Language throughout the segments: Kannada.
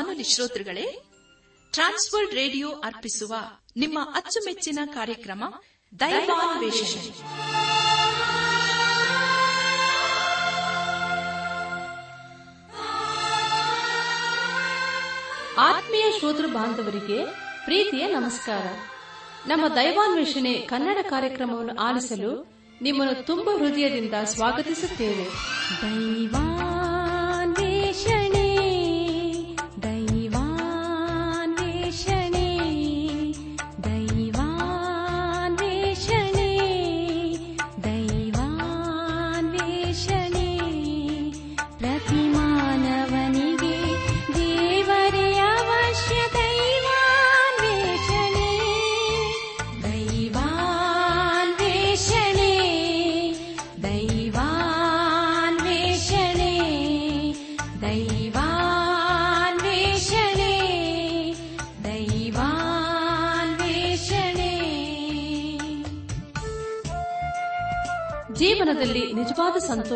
ಬಾನುಲಿ ಶ್ರೋತೃಗಳೇ ಟ್ರಾನ್ಸ್ವರ್ಡ್ ರೇಡಿಯೋ ಅರ್ಪಿಸುವ ನಿಮ್ಮ ಅಚ್ಚುಮೆಚ್ಚಿನ ಕಾರ್ಯಕ್ರಮ ದೈವಾನ್ವೇಷಣೆ ಆತ್ಮೀಯ ಶ್ರೋತೃ ಬಾಂಧವರಿಗೆ ಪ್ರೀತಿಯ ನಮಸ್ಕಾರ. ನಮ್ಮ ದೈವಾನ್ವೇಷಣೆ ಕನ್ನಡ ಕಾರ್ಯಕ್ರಮವನ್ನು ಆಲಿಸಲು ನಿಮ್ಮನ್ನು ತುಂಬಾ ಹೃದಯದಿಂದ ಸ್ವಾಗತಿಸುತ್ತೇವೆ. ದೈವಾನ್ವೇಷಣೆ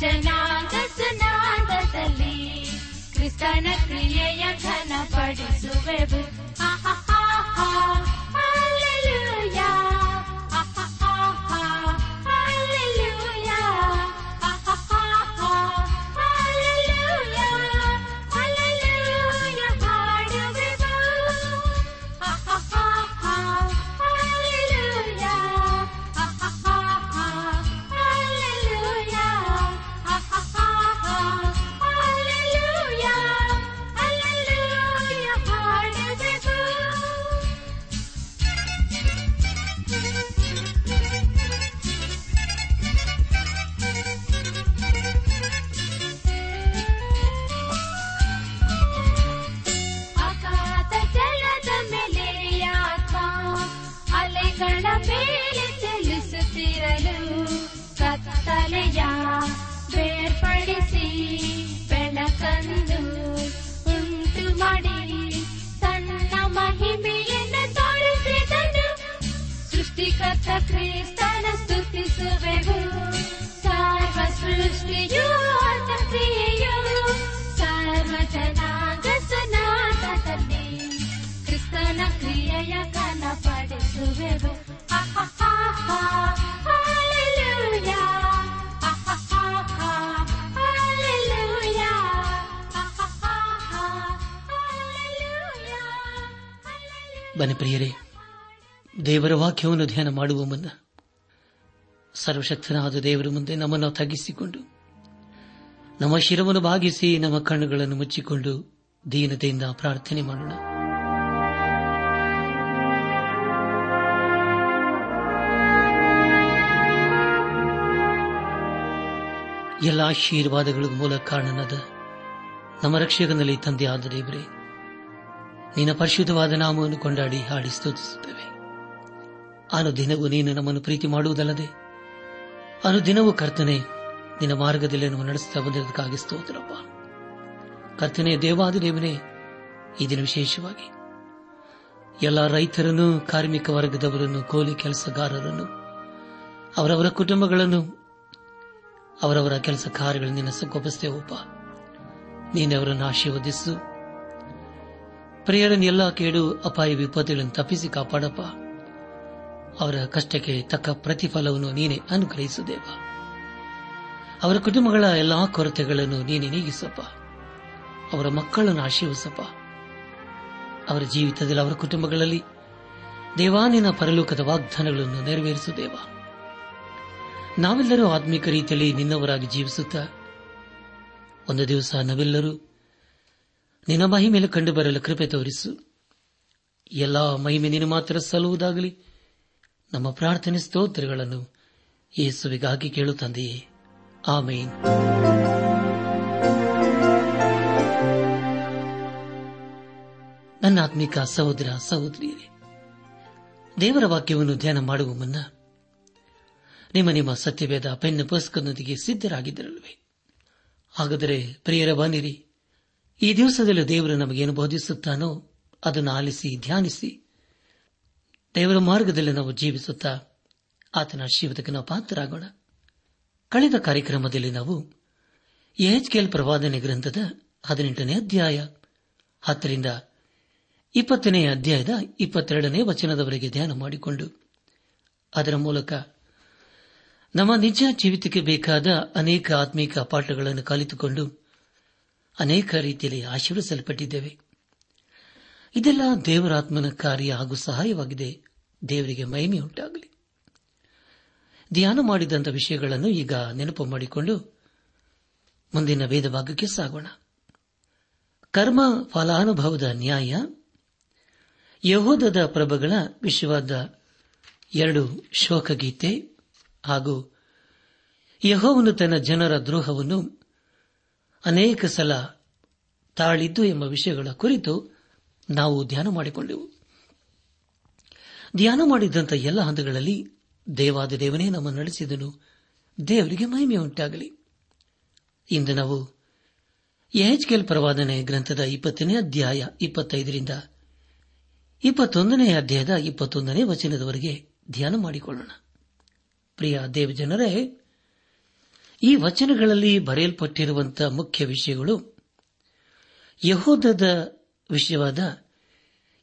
ಜನಾಂಗ ಸುನಾದದಲ್ಲಿ ಕ್ರಿಸ್ತನ ಕ್ರಿಯೆಯ ಘನ ಪಡಿಸುವೆವು ಸೃಷ್ಟಿಕರ್ತ ಕ್ರಿಸ್ತನ ಸ್ತುತಿಸುವೆವು ಸರ್ವ ಸೃಷ್ಟಿಯು ಆತ ಕ್ರಿಯೆಯು ಸರ್ವ ಜನಾಂಗ ಸನಾತದಲ್ಲಿ ಕ್ರಿಸ್ತನ ಕ್ರಿಯೆಯ ಕನ ಪಡಿಸುವೆವು Hallelujah. Hallelujah. ಬನ್ನಿ ಪ್ರಿಯರೇ ದೇವರ ವಾಕ್ಯವನ್ನು ಧ್ಯಾನ ಮಾಡುವ ಮುನ್ನ ಸರ್ವಶಕ್ತನಾದ ದೇವರ ಮುಂದೆ ನಮ್ಮನ್ನು ತಗ್ಗಿಸಿಕೊಂಡು ನಮ್ಮ ಶಿರವನ್ನು ಭಾಗಿಸಿ ನಮ್ಮ ಕಣ್ಣುಗಳನ್ನು ಮುಚ್ಚಿಕೊಂಡು ದೀನತೆಯಿಂದ ಪ್ರಾರ್ಥನೆ ಮಾಡೋಣ. ಎಲ್ಲ ಆಶೀರ್ವಾದಗಳ ಮೂಲ ಕಾರಣನಾದ ನಮ್ಮ ರಕ್ಷಕನಲ್ಲಿ ತಂದೆಯಾದ ದೇವರೇ, ನಿನ್ನ ಪರಿಶುದ್ಧವಾದ ನಾಮವನ್ನು ಕೊಂಡಾಡಿ ಹಾಡಿ ಸ್ತುತಿಸುತ್ತೇವೆ. ಅನುದಿನವೂ ನೀನು ನಮ್ಮನ್ನು ಪ್ರೀತಿ ಮಾಡುವುದಲ್ಲದೆ, ಅನುದಿನವೂ ಕರ್ತನೆ, ನಿನ್ನ ಮಾರ್ಗದಲ್ಲಿ ನಾವು ನಡೆಸುತ್ತಾ ಬಂದಿರೋದಕ್ಕಾಗಿ ಸ್ತೋತ್ರಪ್ಪ. ಕರ್ತನೆ ದೇವಾದ ದೇವನೇ ಈ ದಿನ ವಿಶೇಷವಾಗಿ ಎಲ್ಲ ರೈತರನ್ನು, ಕಾರ್ಮಿಕ ವರ್ಗದವರನ್ನು, ಕೂಲಿ ಕೆಲಸಗಾರರನ್ನು, ಅವರವರ ಕುಟುಂಬಗಳನ್ನು, ಅವರವರ ಕೆಲಸ ಕಾರ್ಯಗಳನ್ನು ನಿನ್ನ ಸಗೊಪ್ಪಿಸ್ತೇವಪ್ಪ ನೀನು ಅವರನ್ನು ಆಶೀರ್ವದಿಸು. ಪ್ರಿಯರನ್ನು ಎಲ್ಲ ಕೇಡು, ಅಪಾಯ, ವಿಪತ್ತುಗಳನ್ನು ತಪ್ಪಿಸಿ ಕಾಪಾಡಪ್ಪ. ಅವರ ಕಷ್ಟಕ್ಕೆ ತಕ್ಕ ಪ್ರತಿಫಲವನ್ನು ನೀನೆ ಅನುಗ್ರಹಿಸುದೇವ. ಅವರ ಕುಟುಂಬಗಳ ಎಲ್ಲಾ ಕೊರತೆಗಳನ್ನು ನೀನೆ ನೀಗಿಸಪ್ಪ. ಅವರ ಮಕ್ಕಳನ್ನು ಆಶೀರ್ವಿಸಪ್ಪ ಅವರ ಜೀವಿತದಲ್ಲಿ ಅವರ ಕುಟುಂಬಗಳಲ್ಲಿ ದೇವಾನಿನ ಪರಲೋಕದ ವಾಗ್ದಾನಗಳನ್ನು ನೆರವೇರಿಸು ದೇವ ನಾವೆಲ್ಲರೂ ಆತ್ಮಿಕ ರೀತಿಯಲ್ಲಿ ನಿನ್ನವರಾಗಿ ಜೀವಿಸುತ್ತಾ, ಒಂದು ದಿವಸ ನಾವೆಲ್ಲರೂ ನಿನ್ನ ಮಹಿಮೇಲೆ ಕಂಡು ಬರಲು ಕೃಪೆ ತೋರಿಸು. ಎಲ್ಲಾ ಮಹಿಮೆ ನಿನ್ನ ಮಾತ್ರ ಸಲ್ಲುವುದಾಗಲಿ. ನಮ್ಮ ಪ್ರಾರ್ಥನೆ ಸ್ತೋತ್ರಗಳನ್ನು ಯೇಸುವಿಗಾಗಿ ಕೇಳುತ್ತಂದೆಯೇ. ಆಮೇನ್. ನನ್ನ ಆತ್ಮಿಕ ಸಹೋದರ ಸಹೋದರಿಯರೇ, ದೇವರ ವಾಕ್ಯವನ್ನು ಧ್ಯಾನ ಮಾಡುವ ಮುನ್ನ ನಿಮ್ಮ ನಿಮ್ಮ ಸತ್ಯವೇದ ಪೆನ್ ಪುಸ್ತಕದೊಂದಿಗೆ ಸಿದ್ಧರಾಗಿದ್ದರಲ್ವೇ ಹಾಗಾದರೆ ಪ್ರಿಯರ ಬಾನಿರಿ ಈ ದಿವಸದಲ್ಲಿ ದೇವರು ನಮಗೇನು ಬೋಧಿಸುತ್ತಾನೋ ಅದನ್ನು ಆಲಿಸಿ ಧ್ಯಾನಿಸಿ ದೇವರ ಮಾರ್ಗದಲ್ಲಿ ನಾವು ಜೀವಿಸುತ್ತಾ ಆತನ ಆಶೀರ್ವಾದಕ್ಕೆ ನಾವು ಪಾತ್ರರಾಗೋಣ. ಕಳೆದ ಕಾರ್ಯಕ್ರಮದಲ್ಲಿ ನಾವು ಎಎಚ್ಕೆಎಲ್ ಪ್ರವಾದನೆ ಗ್ರಂಥದ ಹದಿನೆಂಟನೇ ಅಧ್ಯಾಯ, ಹತ್ತರಿಂದ ಇಪ್ಪತ್ತನೇ ಅಧ್ಯಾಯದ ಇಪ್ಪತ್ತೆರಡನೇ ವಚನದವರೆಗೆ ಧ್ಯಾನ ಮಾಡಿಕೊಂಡು, ಅದರ ಮೂಲಕ ನಮ್ಮ ನಿಜ ಜೀವಿತಕ್ಕೆ ಬೇಕಾದ ಅನೇಕ ಆತ್ಮೀಕ ಪಾಠಗಳನ್ನು ಕಲಿತುಕೊಂಡು ಅನೇಕ ರೀತಿಯಲ್ಲಿ ಆಶೀರ್ವಿಸಲ್ಪಟ್ಟಿದ್ದೇವೆ ಇದೆಲ್ಲ ದೇವರಾತ್ಮನ ಕಾರ್ಯ ಹಾಗೂ ಸಹಾಯವಾಗಿದೆ. ದೇವರಿಗೆ ಮಹಿಮೆಯುಂಟಾಗಲಿ. ಧ್ಯಾನ ಮಾಡಿದಂಥ ವಿಷಯಗಳನ್ನು ಈಗ ನೆನಪು ಮಾಡಿಕೊಂಡು ಮುಂದಿನ ವೇದ ಭಾಗಕ್ಕೆ ಸಾಗೋಣ. ಕರ್ಮ ಫಲಾನುಭವದ ನ್ಯಾಯ. ಯಹೋದದ ಪ್ರಭಗಳ ವಿಶ್ವದ ಎರಡು ಶೋಕಗೀತೆ ಹಾಗೂ ಯಹೋವನು ತನ್ನ ಜನರ ದ್ರೋಹವನ್ನು ಅನೇಕ ಸಲ ತಾಳಿದ್ದು ಎಂಬ ವಿಷಯಗಳ ಕುರಿತು ನಾವು ಧ್ಯಾನ ಮಾಡಿಕೊಂಡೆವು. ಧ್ಯಾನ ಮಾಡಿದ್ದಂಥ ಎಲ್ಲ ಹಂತಗಳಲ್ಲಿ ದೇವಾದ ದೇವನೇ ನಮ್ಮ ನಡೆಸಿದನು. ದೇವರಿಗೆ ಮಹಿಮೆ ಉಂಟಾಗಲಿ ಇಂದು ನಾವು ಎಚ್ಕೆಲ್ ಪ್ರವಾದನೆ ಗ್ರಂಥದ ಇಪ್ಪತ್ತನೇ ಅಧ್ಯಾಯ ಇಪ್ಪತ್ತೈದರಿಂದ ಇಪ್ಪತ್ತೊಂದನೇ ಅಧ್ಯಾಯದ ಇಪ್ಪತ್ತೊಂದನೇ ವಚನದವರೆಗೆ ಧ್ಯಾನ ಮಾಡಿಕೊಳ್ಳೋಣ. ಪ್ರಿಯ ದೇವಜನರೇ ಈ ವಚನಗಳಲ್ಲಿ ಬರೆಯಲ್ಪಟ್ಟಿರುವಂತಹ ಮುಖ್ಯ ವಿಷಯಗಳು ಯಹೋದದ ವಿಷಯವಾದ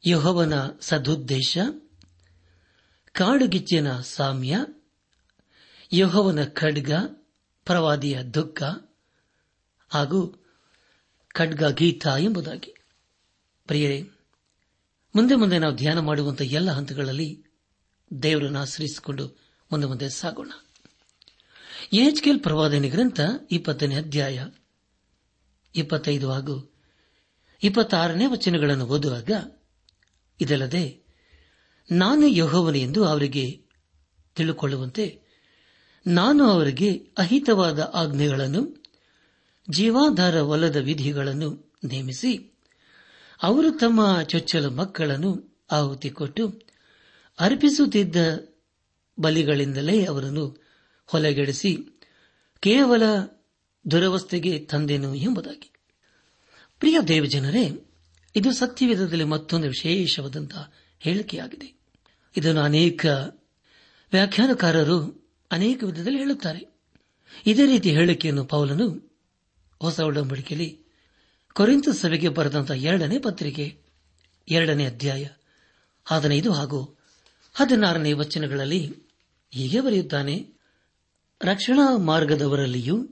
ಯಹೋವನ ಸದುದ್ದೇಶ, ಕಾಡುಗಿಚ್ಚಿನ ಸಾಮ್ಯ, ಯಹೋವನ ಖಡ್ಗ, ಪ್ರವಾದಿಯ ದುಃಖ ಹಾಗೂ ಖಡ್ಗ ಗೀತ ಎಂಬುದಾಗಿ. ಪ್ರಿಯರೇ, ಮುಂದೆ ಮುಂದೆ ನಾವು ಧ್ಯಾನ ಮಾಡುವಂತಹ ಎಲ್ಲ ಹಂತಗಳಲ್ಲಿ ದೇವರನ್ನು ಆಶ್ರಯಿಸಿಕೊಂಡು ಮುಂದೆ ಮುಂದೆ ಸಾಗೋಣ. ಎಚ್ಕೆಲ್ ಪ್ರವಾದನೆ ಗ್ರಂಥ ಇಪ್ಪತ್ತನೇ ಅಧ್ಯಾಯ ಇಪ್ಪತ್ತೈದು ಹಾಗೂ ಇಪ್ಪತ್ತಾರನೇ ವಚನಗಳನ್ನು ಓದುವಾಗ, ಇದಲ್ಲದೆ, ನಾನು ಯಹೋವನು ಎಂದು ಅವರಿಗೆ ತಿಳಿಕೊಳ್ಳುವಂತೆ, ನಾನು ಅವರಿಗೆ ಅಹಿತವಾದ ಆಜ್ಞೆಗಳನ್ನು, ಜೀವಾಧಾರವಲ್ಲದ ವಿಧಿಗಳನ್ನು ನೇಮಿಸಿ, ಅವರು ತಮ್ಮ ಚೊಚ್ಚಲ ಮಕ್ಕಳನ್ನು ಆಹುತಿ ಕೊಟ್ಟು ಅರ್ಪಿಸುತ್ತಿದ್ದ ಬಲಿಗಳಿಂದಲೇ ಅವರನ್ನು ಹೊಲಗೆಡಿಸಿ, ಕೇವಲ ದುರವಸ್ಥೆಗೆ ತಂದೆನು ಎಂಬುದಾಗಿ. ಪ್ರಿಯ ದೇವಜನರೇ, ಇದು ಸತ್ಯವೇಧದಲ್ಲಿ ಮತ್ತೊಂದು ವಿಶೇಷವಾದಂತಹ ಹೇಳಿಕೆಯಾಗಿದೆ. ಇದನ್ನು ಅನೇಕ ವ್ಯಾಖ್ಯಾನಕಾರರು ಅನೇಕ ವಿಧದಲ್ಲಿ ಹೇಳುತ್ತಾರೆ. ಇದೇ ರೀತಿ ಹೇಳಿಕೆಯನ್ನು ಪೌಲನು ಹೊಸ ಒಡಂಬಡಿಕೆಯಲ್ಲಿ ಕೊರಿಂತ ಸಭೆಗೆ ಬರೆದಂತಹ ಎರಡನೇ ಪತ್ರಿಕೆ, ಎರಡನೇ ಅಧ್ಯಾಯ, ಹದಿನೈದು ಹಾಗೂ ಹದಿನಾರನೇ ವಚನಗಳಲ್ಲಿ ಹೀಗೆ ಬರೆಯುತ್ತಾನೆ. ರಕ್ಷಣಾ ಮಾರ್ಗದವರಲ್ಲಿಯೂ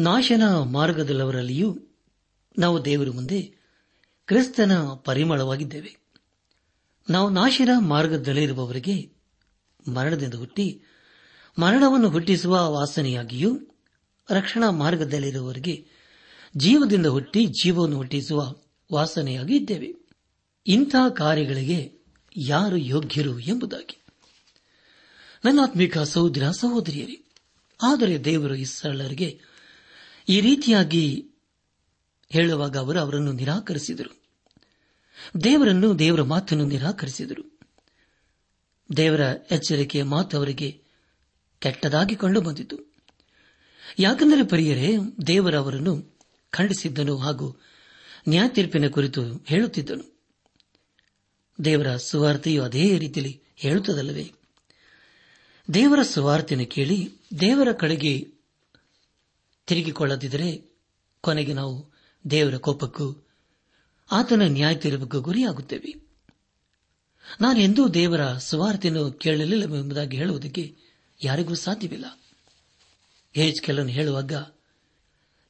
ನಾಶನ ಮಾರ್ಗದಲ್ಲವರಲ್ಲಿಯೂ ನಾವು ದೇವರ ಮುಂದೆ ಕ್ರಿಸ್ತನ ಪರಿಮಳವಾಗಿದ್ದೇವೆ. ನಾವು ನಾಶಿರ ಮಾರ್ಗದಲ್ಲಿರುವವರಿಗೆ ಮರಣದಿಂದ ಹುಟ್ಟಿ ಮರಣವನ್ನು ಹುಟ್ಟಿಸುವ ವಾಸನೆಯಾಗಿಯೂ ರಕ್ಷಣಾ ಮಾರ್ಗದಲ್ಲಿರುವವರಿಗೆ ಜೀವದಿಂದ ಹುಟ್ಟಿ ಜೀವವನ್ನು ಹುಟ್ಟಿಸುವ ವಾಸನೆಯಾಗಿ ಇದ್ದೇವೆ. ಇಂತಹ ಕಾರ್ಯಗಳಿಗೆ ಯಾರು ಯೋಗ್ಯರು ಎಂಬುದಾಗಿ. ನನ್ನಾತ್ಮಿಕ ಸಹೋದರ ಸಹೋದರಿಯರೇ, ಆದರೆ ದೇವರು ಇಸ್ರಾಳರಿಗೆ ಈ ರೀತಿಯಾಗಿ ಹೇಳುವಾಗ ಅವರು ಅವರನ್ನು ನಿರಾಕರಿಸಿದರು. ದೇವರನ್ನು ದೇವರ ಮಾತನ್ನು ನಿರಾಕರಿಸಿದರು. ದೇವರ ಎಚ್ಚರಿಕೆಯ ಮಾತು ಅವರಿಗೆ ಕೆಟ್ಟದಾಗಿ ಕಂಡು ಬಂದಿತು. ಯಾಕೆಂದರೆ ಪರಿಯರೇ, ದೇವರ ಅವರನ್ನು ಖಂಡಿಸಿದ್ದನು ಹಾಗೂ ನ್ಯಾಯತೀರ್ಪಿನ ಕುರಿತು ಹೇಳುತ್ತಿದ್ದನು. ದೇವರ ಸುವಾರ್ತೆಯು ಅದೇ ರೀತಿಯಲ್ಲಿ ಹೇಳುತ್ತದಲ್ಲವೇ? ದೇವರ ಸುವಾರ್ತೆಯನ್ನು ಕೇಳಿ ದೇವರ ಕಡೆಗೆ ತಿರುಗಿಕೊಳ್ಳದಿದ್ದರೆ ಕೊನೆಗೆ ನಾವು ದೇವರ ಕೋಪಕ್ಕೂ ಆತನ ನ್ಯಾಯ ತೀರ್ಪಕ್ಕೂ ಗುರಿಯಾಗುತ್ತೇವೆ. ನಾನು ಎಂದೂ ದೇವರ ಸುವಾರ್ತೆಯನ್ನು ಕೇಳಲಿಲ್ಲವೆಂಬುದಾಗಿ ಹೇಳುವುದಕ್ಕೆ ಯಾರಿಗೂ ಸಾಧ್ಯವಿಲ್ಲ. ಹೇಜ್ಕೆಲನ್ನು ಹೇಳುವಾಗ,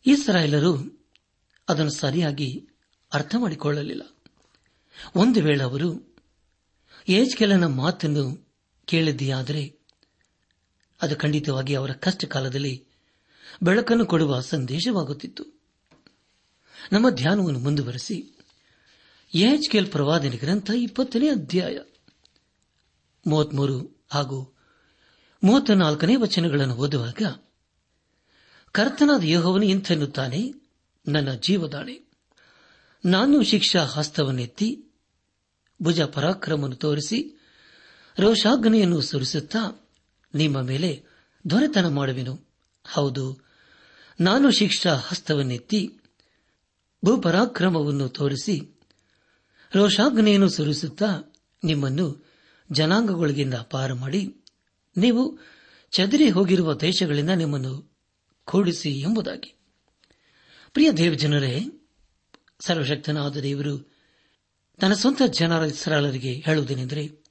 ಇಸ್ರಾಯೇಲರು ಅದನ್ನು ಸರಿಯಾಗಿ ಅರ್ಥ ಮಾಡಿಕೊಳ್ಳಲಿಲ್ಲ. ಒಂದು ವೇಳೆ ಅವರು ಏಜ್ಕೆಲನ ಮಾತನ್ನು ಕೇಳಿದೆಯಾದರೆ ಅದು ಖಂಡಿತವಾಗಿ ಅವರ ಕಷ್ಟ ಕಾಲದಲ್ಲಿ ಬೆಳಕನ್ನು ಕೊಡುವ ಸಂದೇಶವಾಗುತ್ತಿತ್ತು. ನಮ್ಮ ಧ್ಯಾನವನ್ನು ಮುಂದುವರೆಸಿ. ಎಚ್ಕೆಲ್ ಪ್ರವಾದನೆ ಗ್ರಂಥ ಇಪ್ಪತ್ತನೇ ಅಧ್ಯಾಯ ಮೂವತ್ಮೂರು ಹಾಗೂ ಮೂವತ್ತ ನಾಲ್ಕನೇ ವಚನಗಳನ್ನು ಓದುವಾಗ, ಕರ್ತನಾದ ಯೋಹವನ್ನು ಇಂಥೆನ್ನುತ್ತಾನೆ ನನ್ನ ಜೀವದಾಣೆ, ನಾನು ಶಿಕ್ಷಾ ಹಸ್ತವನ್ನೆತ್ತಿ ಭುಜ ಪರಾಕ್ರಮವನ್ನು ತೋರಿಸಿ ರೋಷಾಗ್ನೆಯನ್ನು ಸುರಿಸುತ್ತಾ ನಿಮ್ಮ ಮೇಲೆ ದೊರೆತನ ಮಾಡುವೆನು. ಹೌದು, ನಾನು ಶಿಕ್ಷಾ ಹಸ್ತವನ್ನೆತ್ತಿ ಭೂಪರಾಕ್ರಮವನ್ನು ತೋರಿಸಿ ರೋಷಾಗ್ನೆಯನ್ನು ಸುರಿಸುತ್ತಾ ನಿಮ್ಮನ್ನು ಜನಾಂಗಗಳಿಗಿಂದ ಪಾರು ಮಾಡಿ ನೀವು ಚದರಿ ಹೋಗಿರುವ ದೇಶಗಳಿಂದ ನಿಮ್ಮನ್ನು ಕೂಡಿಸಿ ಎಂಬುದಾಗಿ. ಪ್ರಿಯ ದೇವಜನರೇ, ಸರ್ವಶಕ್ತನಾದ ದೇವರು, ತನ್ನ ಸ್ವಂತ ಜನರ ಸರಳರಿಗೆ ಹೇಳುವುದೇನೆಂದರೆ,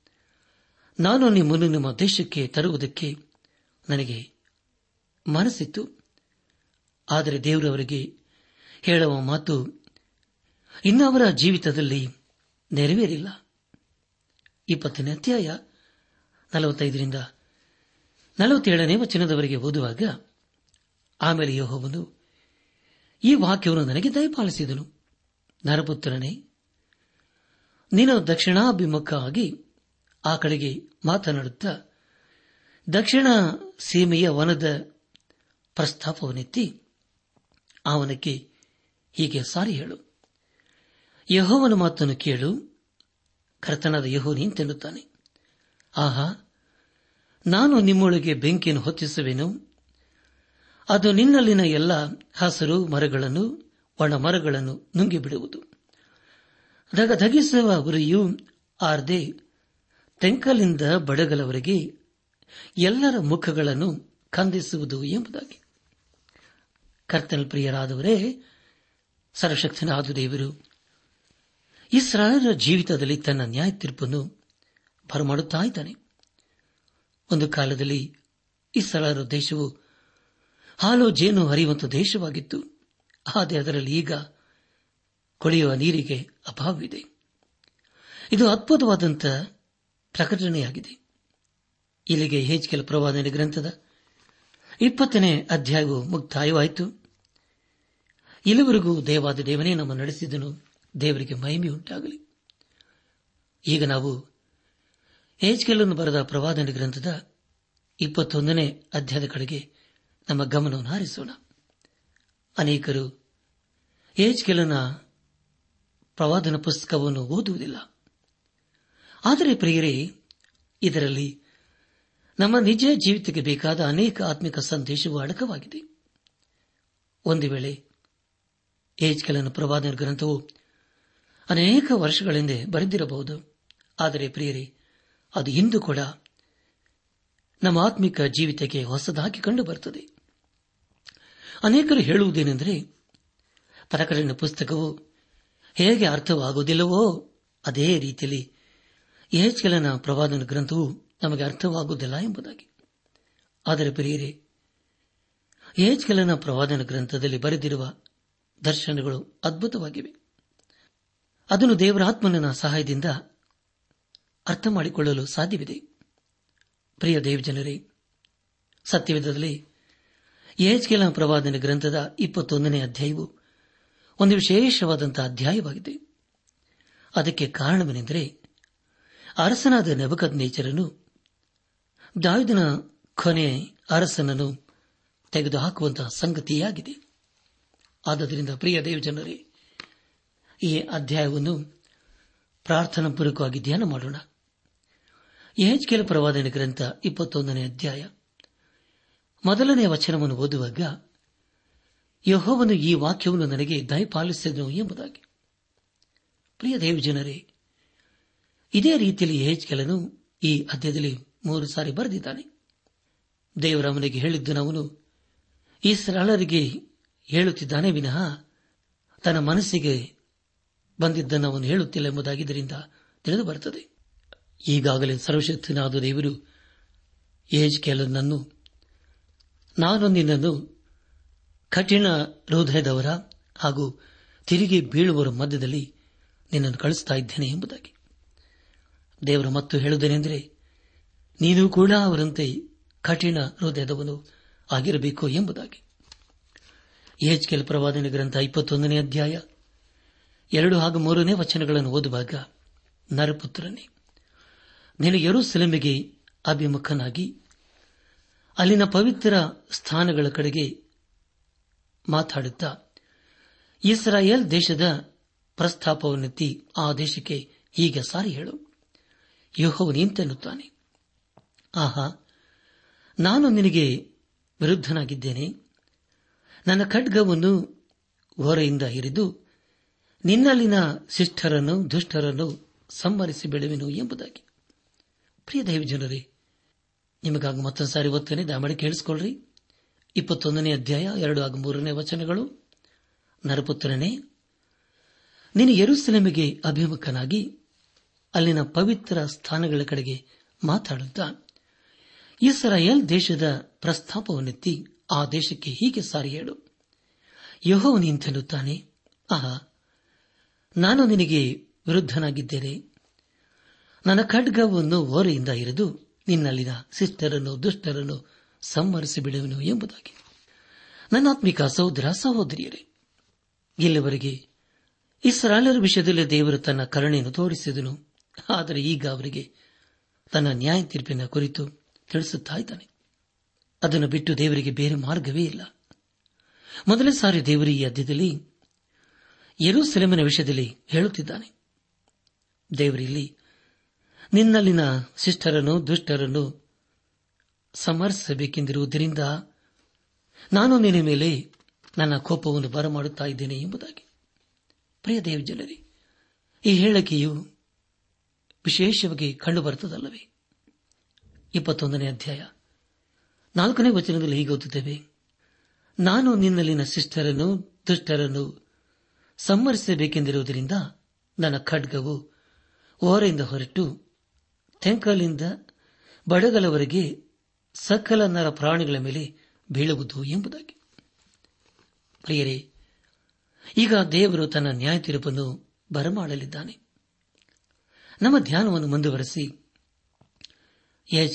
ನಾನು ನಿಮ್ಮನ್ನು ನಿಮ್ಮ ದೇಶಕ್ಕೆ ತರುವುದಕ್ಕೆ ನನಗೆ ಮನಸ್ಸಿತ್ತು, ಆದರೆ ದೇವರವರಿಗೆ ಹೇಳುವ ಮಾತು ಇನ್ನವರ ಜೀವಿತದಲ್ಲಿ ನೆರವೇರಿಲ್ಲ. ಇಪ್ಪತ್ತನೇ ಅಧ್ಯಾಯ ನಲವತ್ತೈದರಿಂದ ನಲವತ್ತೇಳನೇ ವಚನದವರೆಗೆ ಓದುವಾಗ ಆಮೇಲೆ ಯಹೋವನು ಈ ವಾಕ್ಯವನ್ನು ನನಗೆ ದಯಪಾಲಿಸಿದನು. ನರಪುತ್ರನೇ ನೀನು ದಕ್ಷಿಣಾಭಿಮುಖ ಆಗಿ ಆ ಕಡೆಗೆ ಮಾತನಾಡುತ್ತಾ ದಕ್ಷಿಣ ಸೀಮೆಯ ವನದ ಪ್ರಸ್ತಾಪವನ್ನೆತ್ತಿ ಅವನಕ್ಕೆ ಹೀಗೆ ಸಾರಿ ಹೇಳು. ಯಹೋವನ ಮಾತನ್ನು ಕೇಳು. ಕರ್ತನಾದ ಯಹೋನಿ ನಿಂತೆನ್ನುತ್ತಾನೆ ಆಹಾ, ನಾನು ನಿಮ್ಮೊಳಗೆ ಬೆಂಕಿಯನ್ನು ಹೊತ್ತಿಸುವೆನು. ಅದು ನಿನ್ನಲ್ಲಿನ ಎಲ್ಲ ಹಸಿರು ಮರಗಳನ್ನು ಒಣ ಮರಗಳನ್ನು ನುಂಗಿಬಿಡುವುದು. ಧಗಿಸುವ ಉರಿಯು ಆರ್ದೆ ತೆಂಕಲಿಂದ ಬಡಗಲವರೆಗೆ ಎಲ್ಲರ ಮುಖಗಳನ್ನು ಖಂದಿಸುವುದು ಎಂಬುದಾಗಿ. ಕರ್ತನ ಪ್ರಿಯರಾದವರೇ ಸರ್ವಶಕ್ತನಾದ ದೇವರು, ಇಸ್ರಾಯೇಲರ ಜೀವಿತದಲ್ಲಿ ತನ್ನ ನ್ಯಾಯ ತೀರ್ಪನ್ನು ಬರಮಾಡುತ್ತಾ ಇದ್ದಾನೆ. ಒಂದು ಕಾಲದಲ್ಲಿ ಇಸ್ರಾಯೇಲರ ದೇಶವು ಹಾಲು ಜೇನು ಹರಿಯುವಂತ ದೇಶವಾಗಿತ್ತು. ಆದರೆ ಅದರಲ್ಲಿ ಈಗ ಕೊಳೆಯುವ ನೀರಿಗೆ ಅಭಾವವಿದೆ. ಇದು ಅದ್ಭುತವಾದಂಥ ಪ್ರಕಟಣೆಯಾಗಿದೆ. ಇಲ್ಲಿಗೆ ಹೇಜಿಕೆಲ ಪ್ರವಾದನೆ ಗ್ರಂಥದ ಇಪ್ಪತ್ತನೇ ಅಧ್ಯಾಯವು ಮುಕ್ತಾಯವಾಯಿತು. ಇಲ್ಲಿವರೆಗೂ ದೇವಾದ ದೇವನೇ ನಮ್ಮ ನಡೆಸಿದನು. ದೇವರಿಗೆ ಮಹಿಮೆ ಉಂಟಾಗಲಿ. ಈಗ ನಾವು ಹೇಜ್ಕೆಲನ್ನು ಬರೆದ ಪ್ರವಾದನ ಗ್ರಂಥದ ಇಪ್ಪತ್ತೊಂದನೇ ಅಧ್ಯಾಯದ ಕಡೆಗೆ ನಮ್ಮ ಗಮನವನ್ನು ಹಾರಿಸೋಣ. ಅನೇಕರು ಏಜ್ಕೆಲನ ಪ್ರವಾದನ ಪುಸ್ತಕವನ್ನು ಓದುವುದಿಲ್ಲ. ಆದರೆ ಪ್ರಿಯರೇ, ಇದರಲ್ಲಿ ನಮ್ಮ ನಿಜ ಜೀವಿತಕ್ಕೆ ಬೇಕಾದ ಅನೇಕ ಆತ್ಮಿಕ ಸಂದೇಶವು ಅಡಕವಾಗಿದೆ. ಒಂದು ವೇಳೆ ಏಜ್ಕೆಲನ ಪ್ರವಾದನ ಗ್ರಂಥವು ಅನೇಕ ವರ್ಷಗಳಿಂದ ಬರೆದಿರಬಹುದು. ಆದರೆ ಪ್ರಿಯರಿ, ಅದು ಇಂದು ಕೂಡ ನಮ್ಮ ಆತ್ಮಿಕ ಜೀವಿತಕ್ಕೆ ಹೊಸದಾಗಿ ಕಂಡುಬರುತ್ತದೆ. ಅನೇಕರು ಹೇಳುವುದೇನೆಂದರೆ ಪ್ರಕಟಣೆ ಪುಸ್ತಕವು ಹೇಗೆ ಅರ್ಥವಾಗುವುದಿಲ್ಲವೋ ಅದೇ ರೀತಿಯಲ್ಲಿ ಏಜ್ಕೆಲನ ಪ್ರವಾದನ ಗ್ರಂಥವು ನಮಗೆ ಅರ್ಥವಾಗುವುದಿಲ್ಲ ಎಂಬುದಾಗಿ. ಆದರೆ ಪ್ರಿಯರೇ, ಏಜ್ಕೆಲನ ಪ್ರವಾದನ ಗ್ರಂಥದಲ್ಲಿ ಬರೆದಿರುವ ದರ್ಶನಗಳು ಅದ್ಭುತವಾಗಿವೆ. ಅದನ್ನು ದೇವರಾತ್ಮನ ಸಹಾಯದಿಂದ ಅರ್ಥ ಮಾಡಿಕೊಳ್ಳಲು ಸಾಧ್ಯವಿದೆ. ಪ್ರಿಯ ದೇವಜನರೇ ಸತ್ಯವಿಧದಲ್ಲಿ ಏಜ್ಕೆಲ ಪ್ರವಾದನ ಗ್ರಂಥದ ಇಪ್ಪತ್ತೊಂದನೇ ಅಧ್ಯಾಯವು ಒಂದು ವಿಶೇಷವಾದಂತಹ ಅಧ್ಯಾಯವಾಗಿದೆ. ಅದಕ್ಕೆ ಕಾರಣವೇನೆಂದರೆ ಅರಸನಾದ ನಬಕದ್ ನೇಚರನು ದಾವಿದನ ಕೊನೆ ಅರಸನನ್ನು ತೆಗೆದುಹಾಕುವಂತಹ ಸಂಗತಿಯಾಗಿದೆ. ಆದ್ದರಿಂದ ಪ್ರಿಯ ದೇವಜನರೇ, ಈ ಅಧ್ಯಾಯವನ್ನು ಪ್ರಾರ್ಥನಾ ಪೂರ್ವಕವಾಗಿ ಧ್ಯಾನ ಮಾಡೋಣ. ಕೆಲ ಪ್ರವಾದನೆ ಗ್ರಂಥ ಇಪ್ಪತ್ತೊಂದನೇ ಅಧ್ಯಾಯ. ಮೊದಲನೇ ವಚನವನ್ನು ಓದುವಾಗ ಯಹೋವನು ಈ ವಾಕ್ಯವನ್ನು ನನಗೆ ದಯಪಾಲಿಸಿದನು ಎಂಬುದಾಗಿ. ಪ್ರಿಯ ದೇವಜನರೇ, ಇದೇ ರೀತಿಯಲ್ಲಿ ಹೆಜ್ಕೆಲನು ಈ ಅಧ್ಯಾಯದಲ್ಲಿ ಮೂರು ಸಾರಿ ಬರೆದಿದ್ದಾನೆ. ದೇವರ ಅವನಿಗೆ ಹೇಳಿದ್ದು ಅವನು ಈ ಸರಳರಿಗೆ ಹೇಳುತ್ತಿದ್ದಾನೆ ವಿನಃ ತನ್ನ ಮನಸ್ಸಿಗೆ ಬಂದಿದ್ದನ್ನು ಅವನು ಹೇಳುತ್ತಿಲ್ಲ ಎಂಬುದಾಗಿದ್ದರಿಂದ ತಿಳಿದು ಬರುತ್ತದೆ. ಈಗಾಗಲೇ ಸರ್ವಶಕ್ತನಾದ ದೇವರು ಏಜ್ ಏಜ್ಕೆಲನನ್ನು ನಾನು ನಿನ್ನನ್ನು ಕಠಿಣ ಹೃದಯದವರ ಹಾಗೂ ತಿರುಗಿ ಬೀಳುವರ ಮಧ್ಯದಲ್ಲಿ ನಿನ್ನನ್ನು ಕಳಿಸ್ತಾ ಇದ್ದೇನೆ ಎಂಬುದಾಗಿ. ದೇವರು ಮತ್ತು ಹೇಳುವುದೇನೆಂದರೆ, ನೀನು ಕೂಡ ಅವರಂತೆ ಕಠಿಣ ಹೃದಯದವನು ಆಗಿರಬೇಕು ಎಂಬುದಾಗಿ. ಕೆಲ ಪ್ರವಾದನೆ ಗ್ರಂಥ ಇಪ್ಪತ್ತೊಂದನೇ ಅಧ್ಯಾಯ. ಎರಡು ಹಾಗೂ ಮೂರನೇ ವಚನಗಳನ್ನು ಓದುವಾಗ, ನರಪುತ್ರನೇ ನೀನು ಯರುಸೆಲೆಮೆಗೆ ಅಭಿಮುಖನಾಗಿ, ಅಲ್ಲಿನ ಪವಿತ್ರ ಸ್ಥಾನಗಳ ಕಡೆಗೆ ಮಾತಾಡುತ್ತಾ, ಇಸ್ರಾಯೇಲ್ ದೇಶದ ಪ್ರಸ್ತಾಪವನ್ನೆತ್ತಿ ಆ ದೇಶಕ್ಕೆ ಈಗ ಸಾರಿ ಹೇಳು. ಯೋಹವು ನಿಂತೆನ್ನುತ್ತಾನೆ ಆಹಾ, ನಾನು ನಿನಗೆ ವಿರುದ್ಧನಾಗಿದ್ದೇನೆ. ನನ್ನ ಖಡ್ಗವನ್ನು ಹೊರೆಯಿಂದ ಹಿರಿದು ನಿನ್ನಲ್ಲಿನ ಶಿಷ್ಟರನ್ನು, ದುಷ್ಟರನ್ನು ಸಂಹರಿಸಿ ಬಿಡುವೆನು ಎಂಬುದಾಗಿ. ಪ್ರಿಯ ದೈವ ಜನರೇ ನಿಮಗಾಗ ಮತ್ತೊಂದು ಸಾರಿ ಓದ್ತೇನೆ. ದಯಮಾಡಿ ಕೇಳಿಸಿಕೊಳ್ಳ್ರಿ ಇಪ್ಪತ್ತೊಂದನೇ ಅಧ್ಯಾಯ, ಎರಡು ಹಾಗೂ ಮೂರನೇ ವಚನಗಳು. ನರಪುತ್ರನೇ, ನೀನು ಯರುಸಲೇಮಿಗೆ ಅಭಿಮುಖನಾಗಿ ಅಲ್ಲಿನ ಪವಿತ್ರ ಸ್ಥಾನಗಳ ಕಡೆಗೆ ಮಾತಾಡುತ್ತಾ, ಇಸ್ರಾಯೇಲ್ ದೇಶದ ಪ್ರಸ್ತಾಪವನ್ನೆತ್ತಿ ಆ ದೇಶಕ್ಕೆ ಹೀಗೆ ಸಾರಿ ಹೇಳು. ಯಹೋವನು ನಿಂತೆನ್ನುತ್ತಾನೆ ಆಹಾ, ನಾನು ನಿನಗೆ ವಿರುದ್ಧನಾಗಿದ್ದೇನೆ. ನನ್ನ ಖಡ್ಗವನ್ನು ಓರೆಯಿಂದ ಇರಿದು ನಿನ್ನಲ್ಲಿನ ಶಿಷ್ಟರನ್ನು, ದುಷ್ಟರನ್ನು ಸಂಹರಿಸಿ ಬಿಡುವನು ಎಂಬುದಾಗಿ. ನನ್ನಾತ್ಮಿಕ ಸಹೋದರ, ಸಹೋದರಿಯರೇ, ಇಲ್ಲಿವರೆಗೆ ಇಸ್ರಾಲರ ವಿಷಯದಲ್ಲಿ ದೇವರು ತನ್ನ ಕರುಣೆಯನ್ನು ತೋರಿಸಿದನು. ಆದರೆ ಈಗ ಅವರಿಗೆ ತನ್ನ ನ್ಯಾಯ ತೀರ್ಪಿನ ಕುರಿತು ತಿಳಿಸುತ್ತಾ ಇದ್ದಾನೆ. ಅದನ್ನು ಬಿಟ್ಟು ದೇವರಿಗೆ ಬೇರೆ ಮಾರ್ಗವೇ ಇಲ್ಲ. ಮೊದಲೇ ಸಾರಿ ದೇವರು ಈ ಅಧ್ಯದಲ್ಲಿ ಯರೂಸೆಲೆಮಿನ ವಿಷಯದಲ್ಲಿ ಹೇಳುತ್ತಿದ್ದಾನೆ. ದೇವರಿಲ್ಲಿ ನಿನ್ನಲ್ಲಿನ ಶಿಷ್ಟರನ್ನು, ದುಷ್ಟರನ್ನು ಸಮರ್ಸಬೇಕೆಂದಿರುವುದರಿಂದ ನಾನು ನಿನ್ನ ಮೇಲೆ ನನ್ನ ಕೋಪವನ್ನು ಬರಮಾಡುತ್ತಾ ಇದ್ದೇನೆ ಎಂಬುದಾಗಿ. ಪ್ರಿಯ ದೇವ ಈ ಹೇಳಿಕೆಯು ವಿಶೇಷವಾಗಿ ಕಂಡುಬರುತ್ತದಲ್ಲವೇ? ಇಪ್ಪತ್ತೊಂದನೇ ಅಧ್ಯಾಯ. ನಾಲ್ಕನೇ ವಚನದಲ್ಲಿ ಹೀಗೆ ಓದುತ್ತೇವೆ. ನಾನು ನಿನ್ನಲ್ಲಿನ ಶಿಷ್ಟರನ್ನು, ದುಷ್ಟರನ್ನು ಸಂಹರಿಸಬೇಕೆಂದಿರುವುದರಿಂದ ನನ್ನ ಖಡ್ಗವು ಓರೆಯಿಂದ ಹೊರಟು ತೆಂಕಲಿಂದ ಬಡಗಲವರೆಗೆ ಸಕಲ ನರ ಪ್ರಾಣಿಗಳ ಮೇಲೆ ಬೀಳುವುದು ಎಂಬುದಾಗಿ. ಪ್ರಿಯರೇ, ಈಗ ದೇವರು ತನ್ನ ನ್ಯಾಯ ತೀರ್ಪನ್ನು ಬರಮಾಡಲಿದ್ದಾನೆ. ನಮ್ಮ ಧ್ಯಾನವನ್ನು ಮುಂದುವರೆಸಿ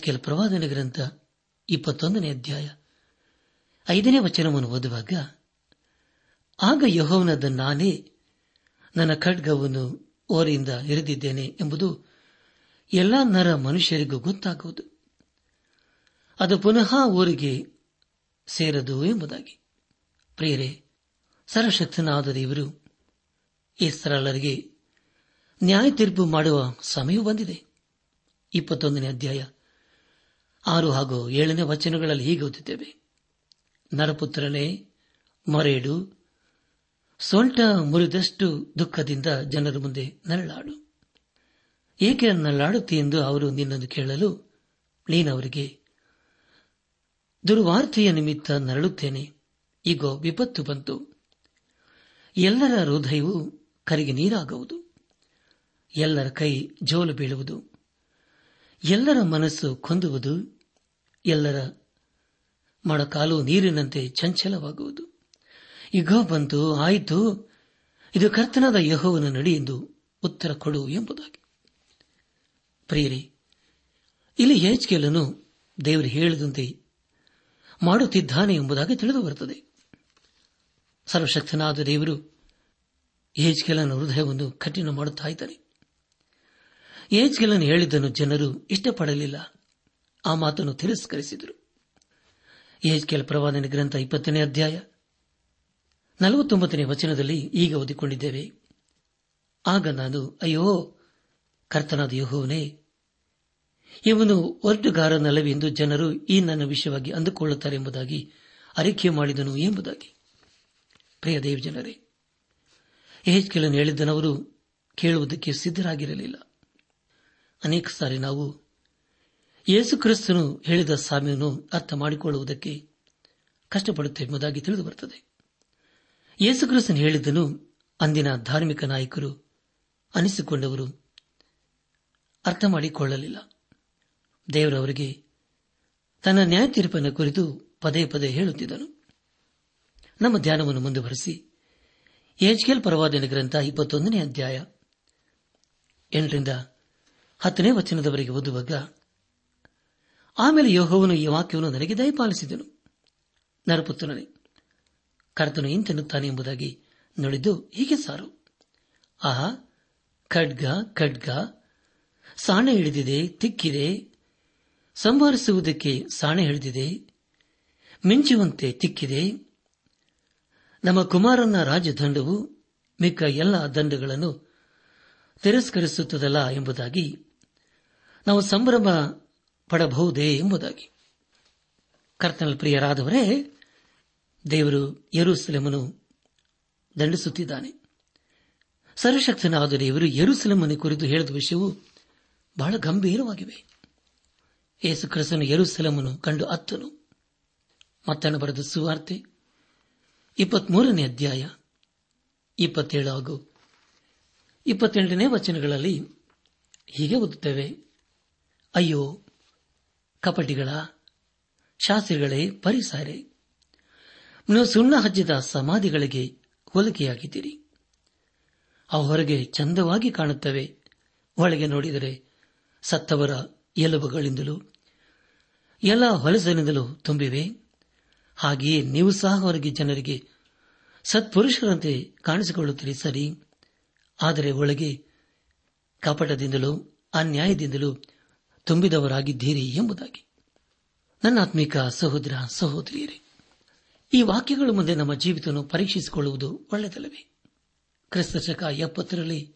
ಕೆಲ ಪ್ರವಾದನ ಗ್ರಂಥ ಇಪ್ಪತ್ತೊಂದನೇ ಅಧ್ಯಾಯ. ಐದನೇ ವಚನವನ್ನು ಓದುವಾಗ, ಆಗ ಯಹೋವನದ ನಾನೇ, ನನ್ನ ಖಡ್ಗವನ್ನು ಓರೆಯಿಂದ ಎರೆದಿದ್ದೇನೆ ಎಂಬುದು ಎಲ್ಲ ನರ ಮನುಷ್ಯರಿಗೂ ಗೊತ್ತಾಗುವುದು. ಅದು ಪುನಃ ಊರಿಗೆ ಸೇರದು ಎಂಬುದಾಗಿ. ಪ್ರಿಯರೇ, ಸರ್ವಶಕ್ತನಾದ ದೇವರು ಇಸ್ರಾಲರಿಗೆ ನ್ಯಾಯ ತೀರ್ಪು ಮಾಡುವ ಸಮಯ ಬಂದಿದೆ. ಇಪ್ಪತ್ತೊಂದನೇ ಅಧ್ಯಾಯ. ಆರು ಹಾಗೂ ಏಳನೇ ವಚನಗಳಲ್ಲಿ ಹೀಗೆ ಓದುತ್ತೇವೆ. ನರಪುತ್ರನೇ ಮೊರೆಡು ಸೊಂಟ ಮುರಿದಷ್ಟು ದುಃಖದಿಂದ ಜನರ ಮುಂದೆ ನರಳಾಡು. ಏಕೆ ನರಳಾಡುತ್ತಿ ಎಂದು ಅವರು ನಿನ್ನನ್ನು ಕೇಳಲು ನೀನವರಿಗೆ ದುರ್ವಾರ್ತೆಯ ನಿಮಿತ್ತ ನರಳುತ್ತೇನೆ. ಈಗ ವಿಪತ್ತು ಬಂತು. ಎಲ್ಲರ ಹೃದಯವು ಕರಿಗೆ ನೀರಾಗುವುದು. ಎಲ್ಲರ ಕೈ ಜೋಲು ಬೀಳುವುದು. ಎಲ್ಲರ ಮನಸ್ಸು ಕೊಂದುವುದು. ಎಲ್ಲರ ಮೊಣಕಾಲು ನೀರಿನಂತೆ ಚಂಚಲವಾಗುವುದು. ಈಗ ಬಂತು ಆಯಿತು. ಇದು ಕರ್ತನಾದ ಯಹೋವನ ನಡಿ ಎಂದು ಉತ್ತರ ಕೊಡು ಎಂಬುದಾಗಿ. ಪ್ರಿಯರೇ, ಇಲ್ಲಿ ಹೆಚ್ಕೆಲನ್ನು ದೇವರು ಹೇಳಿದಂತೆ ಮಾಡುತ್ತಿದ್ದಾನೆ ಎಂಬುದಾಗಿ ತಿಳಿದು ಬರುತ್ತದೆ. ಸರ್ವಶಕ್ತನಾದ ದೇವರು ಹೇಜ್ಕೆಲನ ಹೃದಯವನ್ನು ಕಠಿಣ ಮಾಡುತ್ತಾ ಏಜ್ಗೆಲನ್ನು ಹೇಳಿದ್ದನ್ನು ಜನರು ಇಷ್ಟಪಡಲಿಲ್ಲ. ಆ ಮಾತನ್ನು ತಿರಸ್ಕರಿಸಿದರು. ಏಜ್ಕೆಲ್ ಪ್ರವಾದನೆ ಗ್ರಂಥ ಇಪ್ಪತ್ತನೇ ಅಧ್ಯಾಯ ನಲವತ್ತೊಂಬತ್ತನೇ ವಚನದಲ್ಲಿ ಈಗ ಓದಿಕೊಂಡಿದ್ದೇವೆ. ಆಗ ನಾನು, ಅಯ್ಯೋ, ಕರ್ತನಾದ ಯಹೋವನೇ, ಇವನು ಒರ್ಡುಗಾರನಲ್ಲವೆಂದು ಜನರು ಈ ನನ್ನ ವಿಷಯವಾಗಿ ಅಂದುಕೊಳ್ಳುತ್ತಾರೆ ಎಂಬುದಾಗಿ ಅರಿಕೆ ಮಾಡಿದನು ಎಂಬುದಾಗಿ. ಪ್ರಿಯ ದೇವ್ ಜನರೇ ಹೇಜ್ಕೆಲನ್ನು ಹೇಳಿದ್ದನವರು ಕೇಳುವುದಕ್ಕೆ ಸಿದ್ದರಾಗಿರಲಿಲ್ಲ ಅನೇಕ ಸಾರಿ ನಾವು ಯೇಸುಕ್ರಿಸ್ತನು ಹೇಳಿದ ಸಾಮ್ಯವನ್ನು ಅರ್ಥ ಮಾಡಿಕೊಳ್ಳುವುದಕ್ಕೆ ಕಷ್ಟಪಡುತ್ತೆ ಎಂಬುದಾಗಿ ತಿಳಿದು ಬರುತ್ತದೆ. ಯೇಸುಕ್ರಿಸ್ತನು ಹೇಳಿದ್ದನು ಅಂದಿನ ಧಾರ್ಮಿಕ ನಾಯಕರು ಅನಿಸಿಕೊಂಡವರು ಅರ್ಥ ಮಾಡಿಕೊಳ್ಳಲಿಲ್ಲ ದೇವರವರಿಗೆ ತನ್ನ ನ್ಯಾಯ ತೀರ್ಪನ್ನು ಕುರಿತು ಪದೇ ಪದೇ ಹೇಳುತ್ತಿದ್ದನು. ನಮ್ಮ ಧ್ಯಾನವನ್ನು ಮುಂದುವರೆಸಿ ಎಚ್ಕೆಲ್ ಪರವಾದಿನ ಗ್ರಂಥ ಇಪ್ಪತ್ತೊಂದನೇ ಅಧ್ಯಾಯ ಎಂಟರಿಂದ ಹತ್ತನೇ ವಚನದವರೆಗೆ ಓದುವಾಗ ಆಮೇಲೆ ಯೋಹವನು ಈ ವಾಕ್ಯವನ್ನು ನನಗೆ ದಯಪಾಲಿಸಿದನು. ನರಪುತ್ರನೇ, ಕರ್ತನು ಇಂತೆನ್ನುತ್ತಾನೆ ಎಂಬುದಾಗಿ ನುಡಿದು ಹೀಗೆ ಸಾರು. ಆಹಾ, ಖಡ್ಗ ಖಡ್ಗ, ಸಾಣೆ ಹಿಡಿದಿದೆ, ತಿಕ್ಕಿದೆ ಸಂಭಾರಿಸುವುದಕ್ಕೆ ಸಾಣೆ ಹಿಡಿದಿದೆ, ಮಿಂಚುವಂತೆ ತಿಕ್ಕಿದೆ. ನಮ್ಮ ಕುಮಾರನ ರಾಜದಂಡವು ಮಿಕ್ಕ ಎಲ್ಲ ದಂಡಗಳನ್ನು ತಿರಸ್ಕರಿಸುತ್ತದಲ್ಲ ಎಂಬುದಾಗಿ ನಾವು ಸಂಭ್ರಮ ಪಡಬಹುದೇ ಎಂಬುದಾಗಿ. ಕರ್ತನ ಪ್ರಿಯರಾದವರೇ, ದೇವರು ಯರುಸಲೆಮನು ದಂಡಿಸುತ್ತಿದ್ದಾನೆ. ಸರ್ವಶಕ್ತನಾದ ದೇವರು ಯರುಸಲಮನ ಕುರಿತು ಹೇಳಿದ ವಿಷಯವು ಬಹಳ ಗಂಭೀರವಾಗಿವೆ. ಯೇಸು ಕ್ರಿಸ್ತನು ಯರುಸಲಮನು ಕಂಡು ಅತ್ತನು ಮತ್ತನ ಬರೆದ ಸುವಾರ್ತೆ, ಇಪ್ಪತ್ಮೂರನೇ ಅಧ್ಯಾಯ, ಇಪ್ಪತ್ತೇಳು ಹಾಗೂ ಇಪ್ಪತ್ತೆಂಟನೇ ವಚನಗಳಲ್ಲಿ ಹೀಗೆ ಓದುತ್ತೇವೆ, ಅಯ್ಯೋ ಕಪಟಿಗಳ, ಶಾಸ್ತ್ರಿಗಳೇ, ಪರಿಸಾರೆ. ನೀವು ಸುಣ್ಣ ಹಜ್ಜಿದ ಸಮಾಧಿಗಳಿಗೆ ಹೋಲಿಕೆಯಾಗಿದ್ದೀರಿ. ಅವು ಹೊರಗೆ ಚಂದವಾಗಿ ಕಾಣುತ್ತವೆ. ಒಳಗೆ ನೋಡಿದರೆ ಸತ್ತವರ ಎಲುಬುಗಳಿಂದಲೂ, ಎಲ್ಲ ಹೊಲಸಿನಿಂದಲೂ ತುಂಬಿವೆ. ಹಾಗೆಯೇ ನೀವು ಸಹ ಹೊರಗೆ ಜನರಿಗೆ ಸತ್ಪುರುಷರಂತೆ ಕಾಣಿಸಿಕೊಳ್ಳುತ್ತೀರಿ, ಸರಿ. ಆದರೆ ಒಳಗೆ ಕಪಟದಿಂದಲೂ, ಅನ್ಯಾಯದಿಂದಲೂ ತುಂಬಿದವರಾಗಿದ್ದೀರಿ ಎಂಬುದಾಗಿ. ನನ್ನ ಆತ್ಮಿಕ ಸಹೋದರ, ಸಹೋದರಿಯರೇ, ಈ ವಾಕ್ಯಗಳ ಮುಂದೆ ನಮ್ಮ ಜೀವಿತವನ್ನು ಪರೀಕ್ಷಿಸಿಕೊಳ್ಳುವುದು ಒಳ್ಳೆಯದಲ್ಲವೇ? ಕ್ರಿಸ್ತಶಕ ಎಪ್ಪತ್ತರಲ್ಲಿ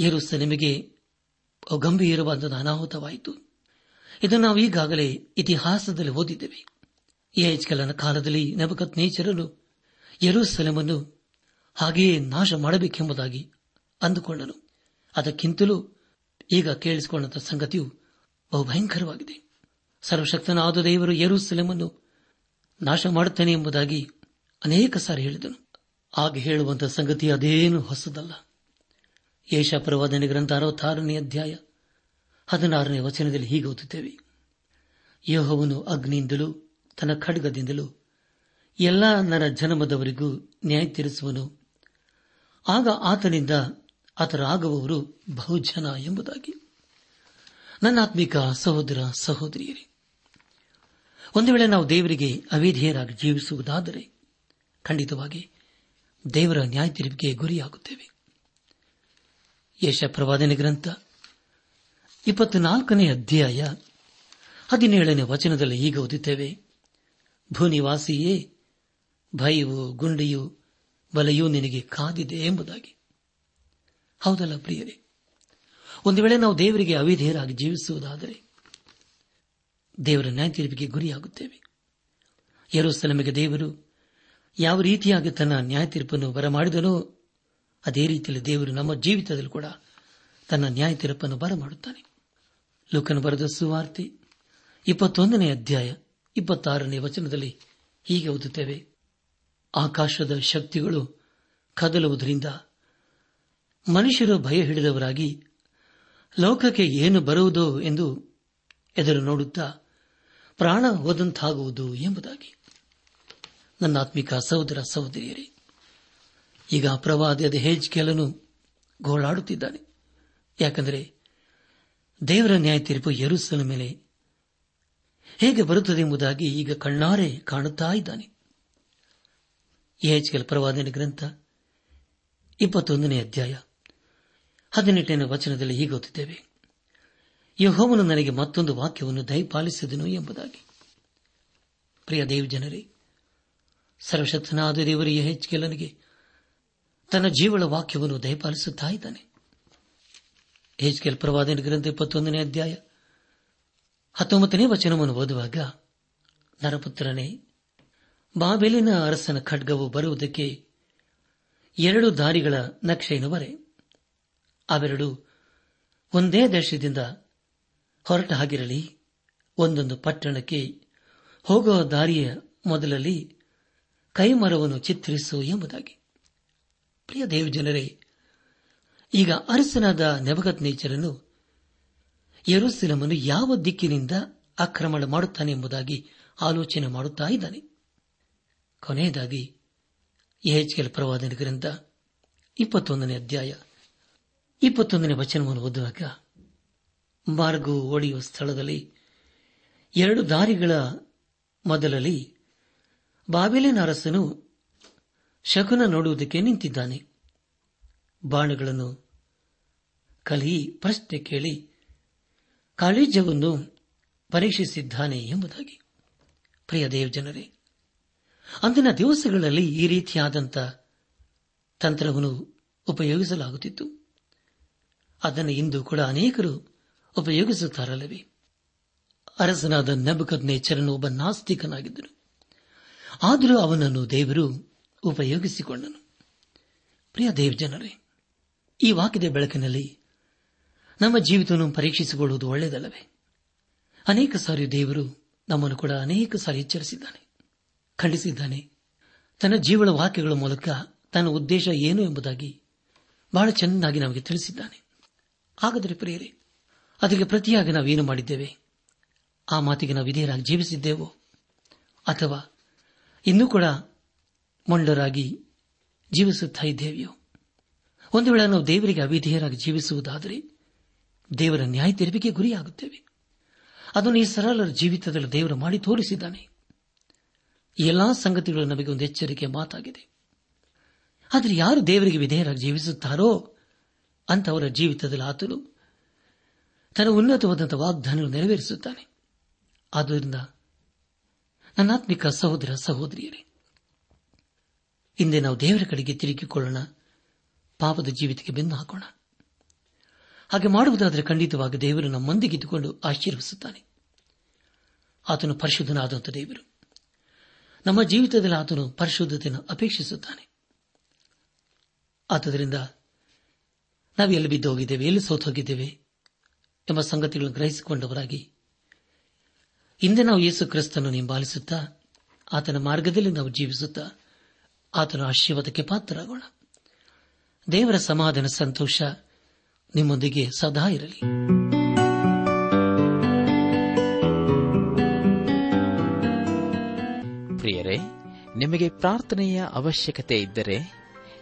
ಏರುಸ ನಿಮಗೆ ಗಂಭೀರವಾದ ಅನಾಹುತವಾಯಿತು. ಇದನ್ನು ನಾವು ಈಗಾಗಲೇ ಇತಿಹಾಸದಲ್ಲಿ ಓದಿದ್ದೇವೆ. ಯಹೆಚ್ಕಲನ ಕಾಲದಲ್ಲಿ ನಬಕತ್ ನೇಚರನು ಯರೂಸಲೆಮನ್ನು ಹಾಗೆಯೇ ನಾಶ ಮಾಡಬೇಕೆಂಬುದಾಗಿ ಅಂದುಕೊಂಡನು. ಅದಕ್ಕಿಂತಲೂ ಈಗ ಕೇಳಿಸಿಕೊಂಡಂತಹ ಸಂಗತಿಯು ಬಹು ಭಯಂಕರವಾಗಿದೆ. ಸರ್ವಶಕ್ತನಾದ ದೇವರು ಯರೂಸಲೆಮನ್ನು ನಾಶ ಮಾಡುತ್ತೇನೆ ಎಂಬುದಾಗಿ ಅನೇಕ ಸಾರಿ ಹೇಳಿದನು. ಆಗ ಹೇಳುವಂತಹ ಸಂಗತಿ ಅದೇನು ಹೊಸದಲ್ಲ. ಯೇಷಾಪರವಾದನೆ ಗ್ರಂಥ ಅರವತ್ತಾರನೇ ಅಧ್ಯಾಯ ಹದಿನಾರನೇ ವಚನದಲ್ಲಿ ಹೀಗೆ ಓದುತ್ತೇವೆ. ಯೋಹವನು ಅಗ್ನಿಯಿಂದಲೂ ತನ್ನ ಖಡ್ಗದಿಂದಲೂ ಎಲ್ಲ ನರ ಜನ್ಮದವರಿಗೂ ನ್ಯಾಯ ತೀರಿಸುವನು. ಆಗ ಆತನಿಂದ ಆತರಾಗುವವರು ಬಹುಜನ ಎಂಬುದಾಗಿ. ನನ್ನಾತ್ಮಿಕ ಸಹೋದರ ಸಹೋದರಿಯರೇ, ಒಂದು ವೇಳೆ ನಾವು ದೇವರಿಗೆ ಅವಿಧೇಯರಾಗಿ ಜೀವಿಸುವುದಾದರೆ ಖಂಡಿತವಾಗಿ ದೇವರ ನ್ಯಾಯ ತೀರ್ಪಿಗೆ ಗುರಿಯಾಗುತ್ತೇವೆ. ಯಶ ಪ್ರವಾದನೆ ಗ್ರಂಥ ಇಪ್ಪತ್ನಾಲ್ಕನೇ ಅಧ್ಯಾಯ ಹದಿನೇಳನೇ ವಚನದಲ್ಲಿ ಈಗ ಓದುತ್ತೇವೆ, ಭೂನಿವಾಸಿಯೇ, ಭಯವು, ಗುಂಡಿಯು, ಬಲೆಯೂ ನಿನಗೆ ಕಾದಿದೆ ಎಂಬುದಾಗಿ. ಹೌದಲ್ಲ ಪ್ರಿಯರೇ ಒಂದು ವೇಳೆ ನಾವು ದೇವರಿಗೆ ಅವಿಧೇಯರಾಗಿ ಜೀವಿಸುವುದಾದರೆ ದೇವರ ನ್ಯಾಯ ತೀರ್ಪಿಗೆ ಗುರಿಯಾಗುತ್ತೇವೆ. ಯರೋಸಲಮಿಗೆ ದೇವರು ಯಾವ ರೀತಿಯಾಗಿ ತನ್ನ ನ್ಯಾಯ ತೀರ್ಪನ್ನು ಬರಮಾಡಿದನೋ ಅದೇ ರೀತಿಯಲ್ಲಿ ದೇವರು ನಮ್ಮ ಜೀವಿತದಲ್ಲಿ ಕೂಡ ತನ್ನ ನ್ಯಾಯ ತೀರ್ಪನ್ನು ಬರಮಾಡುತ್ತಾನೆ. ಲೋಕನ ಬರೆದ ಸುವಾರ್ತೆ ಇಪ್ಪತ್ತೊಂದನೇ ಅಧ್ಯಾಯ ಇಪ್ಪತ್ತಾರನೇ ವಚನದಲ್ಲಿ ಹೀಗೆ ಓದುತ್ತೇವೆ. ಆಕಾಶದ ಶಕ್ತಿಗಳು ಕದಲುವುದರಿಂದ ಮನುಷ್ಯರು ಭಯ ಹಿಡಿದವರಾಗಿ ಲೋಕಕ್ಕೆ ಏನು ಬರುವುದೋ ಎಂದು ಎದುರು ನೋಡುತ್ತಾ ಪ್ರಾಣ ಹೋದಂತಾಗುವುದು ಎಂಬುದಾಗಿ. ನನ್ನ ಆತ್ಮಿಕ ಸಹೋದರ ಸಹೋದರಿಯರೇ, ಈಗ ಪ್ರವಾದಿಯಾದ ಹೇಜ್ ಕೆಲನು ಗೋಳಾಡುತ್ತಿದ್ದಾನೆ. ಯಾಕೆಂದರೆ ದೇವರ ನ್ಯಾಯ ತೀರ್ಪು ಯರುಸಲ ಮೇಲೆ ಹೇಗೆ ಬರುತ್ತದೆ ಎಂಬುದಾಗಿ ಈಗ ಕಣ್ಣಾರೆ ಕಾಣುತ್ತಾ ಇದ್ದಾನೆ. ಎಚ್ಕೆಲ್ ಪ್ರವಾದನೆ ಗ್ರಂಥ ಇಪ್ಪತ್ತೊಂದನೇ ಅಧ್ಯಾಯ ಹದಿನೆಂಟನೇ ವಚನದಲ್ಲಿ ಹೀಗೆ ಓದುತ್ತೇವೆ ಯಹೋವನು ನನಗೆ ಮತ್ತೊಂದು ವಾಕ್ಯವನ್ನು ದಯಪಾಲಿಸಿದನು ಎಂಬುದಾಗಿ. ಪ್ರಿಯ ದೇವ್ ಜನರೇ ಸರ್ವಶಕ್ತನಾದ ದೇವರ ಹೆಚ್ಚಿಗೆ ತನ್ನ ಜೀವಳ ವಾಕ್ಯವನ್ನು ದಯಪಾಲಿಸುತ್ತಾ ಇದ್ದಾನೆ. ಹೆಚ್ಕೆಲ್ ಪ್ರವಾದನ ಗ್ರಂಥ ಇಪ್ಪತ್ತೊಂದನೇ ಅಧ್ಯಾಯ ಹತ್ತೊಂಬತ್ತನೇ ವಚನವನ್ನು ಓದುವಾಗ, ನರಪುತ್ರನೇ, ಬಾಬೆಲಿನ ಅರಸನ ಖಡ್ಗವು ಬರುವುದಕ್ಕೆ ಎರಡು ದಾರಿಗಳ ನಕ್ಷೆಯನ್ನು ಬರೆ. ಅವೆರಡು ಒಂದೇ ದೇಶದಿಂದ ಹೊರಟ ಹಾಗಿರಲಿ, ಒಂದೊಂದು ಪಟ್ಟಣಕ್ಕೆ ಹೋಗುವ ದಾರಿಯ ಮೊದಲಲ್ಲಿ ಕೈಮರವನ್ನು ಚಿತ್ರಿಸು ಎಂಬುದಾಗಿ. ಪ್ರಿಯ ದೇವಜನರೇ, ಈಗ ಅರಸನಾದ ನೆಬಗತ್ ನೇಚರನ್ನು ಯರುಸಿಲಮನ್ನು ಯಾವ ದಿಕ್ಕಿನಿಂದ ಆಕ್ರಮಣ ಮಾಡುತ್ತಾನೆ ಎಂಬುದಾಗಿ ಆಲೋಚನೆ ಮಾಡುತ್ತಾ ಇದ್ದಾನೆ. ಕೊನೆಯದಾಗಿ ಎಚ್ಕೆಲ್ ಪ್ರವಾದನ ಗ್ರಂಥ ಇಪ್ಪತ್ತೊಂದನೇ ಅಧ್ಯಾಯ. ಇಪ್ಪತ್ತೊಂದನೇ ವಚನವನ್ನು ಓದುವಾಗ ಮಾರ್ಗವು ಓಡಿಯುವ ಸ್ಥಳದಲ್ಲಿ ಎರಡು ದಾರಿಗಳ ಮೊದಲಲ್ಲಿ ಬಾಬೇಲಿನ ಅರಸನು ಶಕುನ ನೋಡುವುದಕ್ಕೆ ನಿಂತಿದ್ದಾನೆ. ಬಾಣಗಳನ್ನು ಕಲಿ ಪ್ರಶ್ನೆ ಕೇಳಿ ಕಾಳಿಜವನ್ನು ಪರೀಕ್ಷಿಸಿದ್ದಾನೆ ಎಂಬುದಾಗಿ. ಪ್ರಿಯ ದೇವ್ ಜನರೇ ಅಂದಿನ ದಿವಸಗಳಲ್ಲಿ ಈ ರೀತಿಯಾದಂಥ ತಂತ್ರವನ್ನು ಉಪಯೋಗಿಸಲಾಗುತ್ತಿತ್ತು. ಅದನ್ನು ಇಂದು ಕೂಡ ಅನೇಕರು ಉಪಯೋಗಿಸುತ್ತಾರಲ್ಲವೇ? ಅರಸನಾದ ನೆಬಕದ್ನೇಚರನು ಒಬ್ಬ ನಾಸ್ತಿಕನಾಗಿದ್ದನು. ಆದರೂ ಅವನನ್ನು ದೇವರು ಉಪಯೋಗಿಸಿಕೊಂಡನು. ಪ್ರಿಯ ದೇವ್ ಜನರೇ ಈ ವಾಕ್ಯದ ಬೆಳಕಿನಲ್ಲಿ ನಮ್ಮ ಜೀವಿತವನ್ನು ಪರೀಕ್ಷಿಸಿಕೊಳ್ಳುವುದು ಒಳ್ಳೆಯದಲ್ಲವೇ? ಅನೇಕ ಸಾರಿ ದೇವರು ನಮ್ಮನ್ನು ಕೂಡ ಅನೇಕ ಸಾರಿ ಎಚ್ಚರಿಸಿದ್ದಾನೆ, ಖಂಡಿಸಿದ್ದಾನೆ. ತನ್ನ ಜೀವನ ವಾಕ್ಯಗಳ ಮೂಲಕ ತನ್ನ ಉದ್ದೇಶ ಏನು ಎಂಬುದಾಗಿ ಬಹಳ ಚೆನ್ನಾಗಿ ನಮಗೆ ತಿಳಿಸಿದ್ದಾನೆ. ಹಾಗಾದರೆ ಪ್ರಿಯರೇ, ಅದಕ್ಕೆ ಪ್ರತಿಯಾಗಿ ನಾವೇನು ಮಾಡಿದ್ದೇವೆ? ಆ ಮಾತಿಗೆ ನಾವು ವಿಧೇಯರಾಗಿ ಜೀವಿಸಿದ್ದೇವೋ? ಅಥವಾ ಇನ್ನೂ ಕೂಡ ಮೊಂಡರಾಗಿ ಜೀವಿಸುತ್ತಾ ಇದ್ದೇವೆಯೋ? ಒಂದು ವೇಳೆ ನಾವು ದೇವರಿಗೆ ಅವಿಧೇಯರಾಗಿ ಜೀವಿಸುವುದಾದರೆ ದೇವರ ನ್ಯಾಯ ತೆರವಿಗೆ ಗುರಿಯಾಗುತ್ತೇವೆ. ಅದನ್ನು ಈ ಸರಳರ ಜೀವಿತದಲ್ಲಿ ದೇವರು ಮಾಡಿ ತೋರಿಸಿದ್ದಾನೆ. ಎಲ್ಲಾ ಸಂಗತಿಗಳು ನಮಗೆ ಒಂದು ಎಚ್ಚರಿಕೆ ಮಾತಾಗಿದೆ. ಆದರೆ ಯಾರು ದೇವರಿಗೆ ವಿಧೇಯರಾಗಿ ಜೀವಿಸುತ್ತಾರೋ ಅಂತವರ ಜೀವಿತದಲ್ಲಿ ಆತನು ತನ್ನ ಉನ್ನತವಾದಂತಹ ವಾಗ್ದಾನಗಳು ನೆರವೇರಿಸುತ್ತಾನೆ. ಆದ್ದರಿಂದ ನನ್ನಾತ್ಮಿಕ ಸಹೋದರ ಸಹೋದರಿಯರೇ, ಹಿಂದೆ ನಾವು ದೇವರ ಕಡೆಗೆ ತಿರುಗಿಕೊಳ್ಳೋಣ, ಪಾಪದ ಜೀವಿತಕ್ಕೆ ಬೆನ್ನು ಹಾಕೋಣ. ಹಾಗೆ ಮಾಡುವುದಾದರೆ ಖಂಡಿತವಾಗಿ ದೇವರು ನಮ್ಮೊಂದಿಗೆ ಇದ್ದುಕೊಂಡು ಆಶೀರ್ವಿಸುತ್ತಾನೆ ಆತನು ಪರಿಶುದ್ಧನಾದಂಥ ದೇವರು, ನಮ್ಮ ಜೀವಿತದಲ್ಲಿ ಆತನು ಪರಿಶುದ್ಧತೆಯನ್ನು ಅಪೇಕ್ಷಿಸುತ್ತಾನೆ. ಆತದರಿಂದ ನಾವು ಎಲ್ಲಿ ಬಿದ್ದು ಹೋಗಿದ್ದೇವೆ ಎಲ್ಲಿ ಸೋತು ಹೋಗಿದ್ದೇವೆ ಎಂಬ ಸಂಗತಿಗಳನ್ನು ಗ್ರಹಿಸಿಕೊಂಡವರಾಗಿ. ಹಿಂದೆ ನಾವು ಯೇಸು ಕ್ರಿಸ್ತನನ್ನು ಹಿಂಬಾಲಿಸುತ್ತಾ, ಆತನ ಮಾರ್ಗದಲ್ಲಿ ನಾವು ಜೀವಿಸುತ್ತಾ, ಆತನ ಆಶೀರ್ವಾದಕ್ಕೆ ಪಾತ್ರರಾಗೋಣ. ದೇವರ ಸಮಾಧಾನ, ಸಂತೋಷ ನಿಮ್ಮೊಂದಿಗೆ ಸದಾ ಇರಲಿ. ಪ್ರಿಯರೇ, ನಿಮಗೆ ಪ್ರಾರ್ಥನೆಯ ಅವಶ್ಯಕತೆ ಇದ್ದರೆ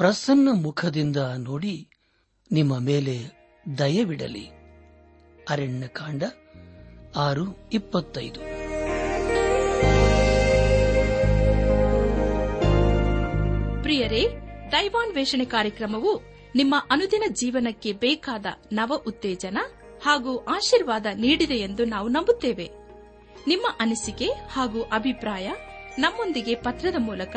ಪ್ರಸನ್ನ ಮುಖದಿಂದ ನೋಡಿ ನಿಮ್ಮ ಮೇಲೆ ದಯವಿಡಲಿ. ಅರಣ್ಯಕಾಂಡ ಆರು ಇಪ್ಪತ್ತೈದು. ಪ್ರಿಯರೇ, ದೈವಾನ್ವೇಷಣೆ ಕಾರ್ಯಕ್ರಮವು ನಿಮ್ಮ ಅನುದಿನ ಜೀವನಕ್ಕೆ ಬೇಕಾದ ನವ ಉತ್ತೇಜನ ಹಾಗೂ ಆಶೀರ್ವಾದ ನೀಡಿದೆ ಎಂದು ನಾವು ನಂಬುತ್ತೇವೆ. ನಿಮ್ಮ ಅನಿಸಿಕೆ ಹಾಗೂ ಅಭಿಪ್ರಾಯ ನಮ್ಮೊಂದಿಗೆ ಪತ್ರದ ಮೂಲಕ